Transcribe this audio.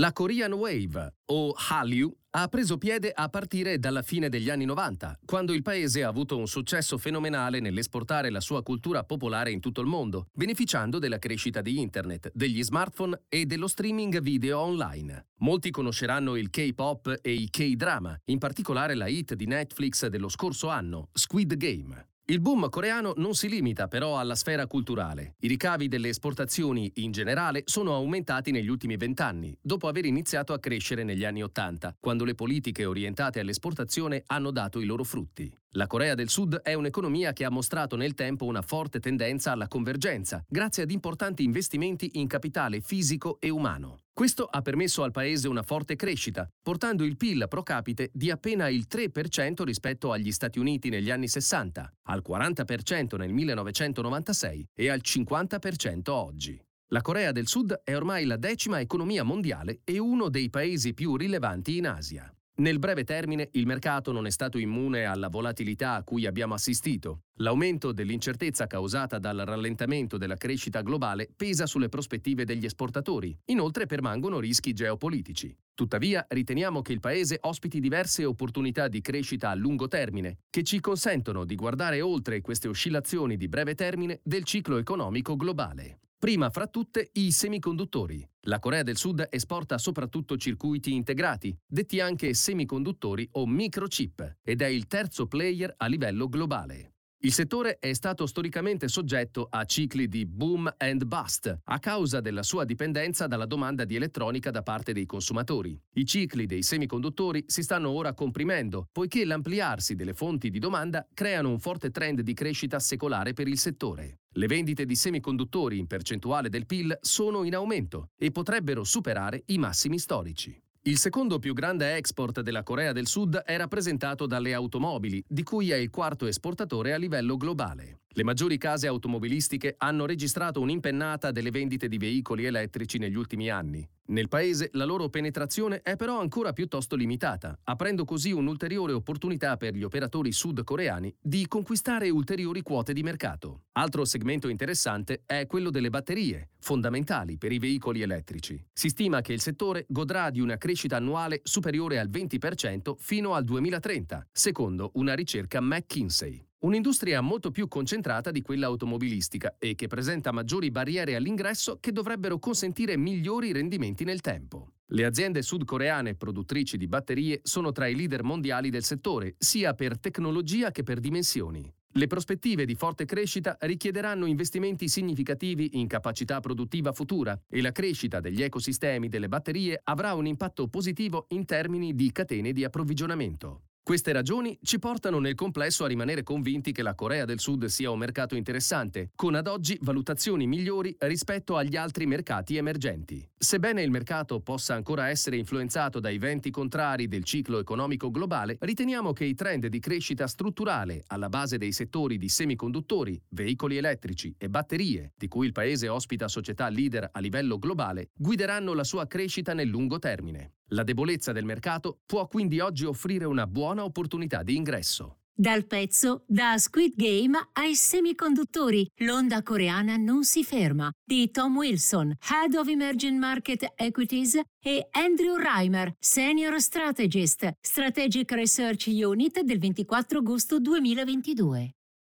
La Korean Wave, o Hallyu, ha preso piede a partire dalla fine degli anni 90, quando il paese ha avuto un successo fenomenale nell'esportare la sua cultura popolare in tutto il mondo, beneficiando della crescita di Internet, degli smartphone e dello streaming video online. Molti conosceranno il K-pop e i K-drama, in particolare la hit di Netflix dello scorso anno, Squid Game. Il boom coreano non si limita però alla sfera culturale. I ricavi delle esportazioni in generale sono aumentati negli ultimi vent'anni, dopo aver iniziato a crescere negli anni Ottanta, quando le politiche orientate all'esportazione hanno dato i loro frutti. La Corea del Sud è un'economia che ha mostrato nel tempo una forte tendenza alla convergenza, grazie ad importanti investimenti in capitale fisico e umano. Questo ha permesso al paese una forte crescita, portando il PIL pro capite di appena il 3% rispetto agli Stati Uniti negli anni 60, al 40% nel 1996 e al 50% oggi. La Corea del Sud è ormai la decima economia mondiale e uno dei paesi più rilevanti in Asia. Nel breve termine il mercato non è stato immune alla volatilità a cui abbiamo assistito. L'aumento dell'incertezza causata dal rallentamento della crescita globale pesa sulle prospettive degli esportatori. Inoltre permangono rischi geopolitici. Tuttavia riteniamo che il Paese ospiti diverse opportunità di crescita a lungo termine, che ci consentono di guardare oltre queste oscillazioni di breve termine del ciclo economico globale. Prima fra tutte i semiconduttori. La Corea del Sud esporta soprattutto circuiti integrati, detti anche semiconduttori o microchip, ed è il terzo player a livello globale. Il settore è stato storicamente soggetto a cicli di boom and bust a causa della sua dipendenza dalla domanda di elettronica da parte dei consumatori. I cicli dei semiconduttori si stanno ora comprimendo, poiché l'ampliarsi delle fonti di domanda creano un forte trend di crescita secolare per il settore. Le vendite di semiconduttori in percentuale del PIL sono in aumento e potrebbero superare i massimi storici. Il secondo più grande export della Corea del Sud è rappresentato dalle automobili, di cui è il quarto esportatore a livello globale. Le maggiori case automobilistiche hanno registrato un'impennata delle vendite di veicoli elettrici negli ultimi anni. Nel paese la loro penetrazione è però ancora piuttosto limitata, aprendo così un'ulteriore opportunità per gli operatori sudcoreani di conquistare ulteriori quote di mercato. Altro segmento interessante è quello delle batterie, fondamentali per i veicoli elettrici. Si stima che il settore godrà di una crescita annuale superiore al 20% fino al 2030, secondo una ricerca McKinsey. Un'industria molto più concentrata di quella automobilistica e che presenta maggiori barriere all'ingresso che dovrebbero consentire migliori rendimenti nel tempo. Le aziende sudcoreane produttrici di batterie sono tra i leader mondiali del settore, sia per tecnologia che per dimensioni. Le prospettive di forte crescita richiederanno investimenti significativi in capacità produttiva futura e la crescita degli ecosistemi delle batterie avrà un impatto positivo in termini di catene di approvvigionamento. Queste ragioni ci portano nel complesso a rimanere convinti che la Corea del Sud sia un mercato interessante, con ad oggi valutazioni migliori rispetto agli altri mercati emergenti. Sebbene il mercato possa ancora essere influenzato dai venti contrari del ciclo economico globale, riteniamo che i trend di crescita strutturale alla base dei settori di semiconduttori, veicoli elettrici e batterie, di cui il Paese ospita società leader a livello globale, guideranno la sua crescita nel lungo termine. La debolezza del mercato può quindi oggi offrire una buona opportunità di ingresso. Dal pezzo Da Squid Game ai semiconduttori, l'onda coreana non si ferma di Tom Wilson, Head of Emerging Market Equities e Andrew Reimer, Senior Strategist, Strategic Research Unit del 24 agosto 2022.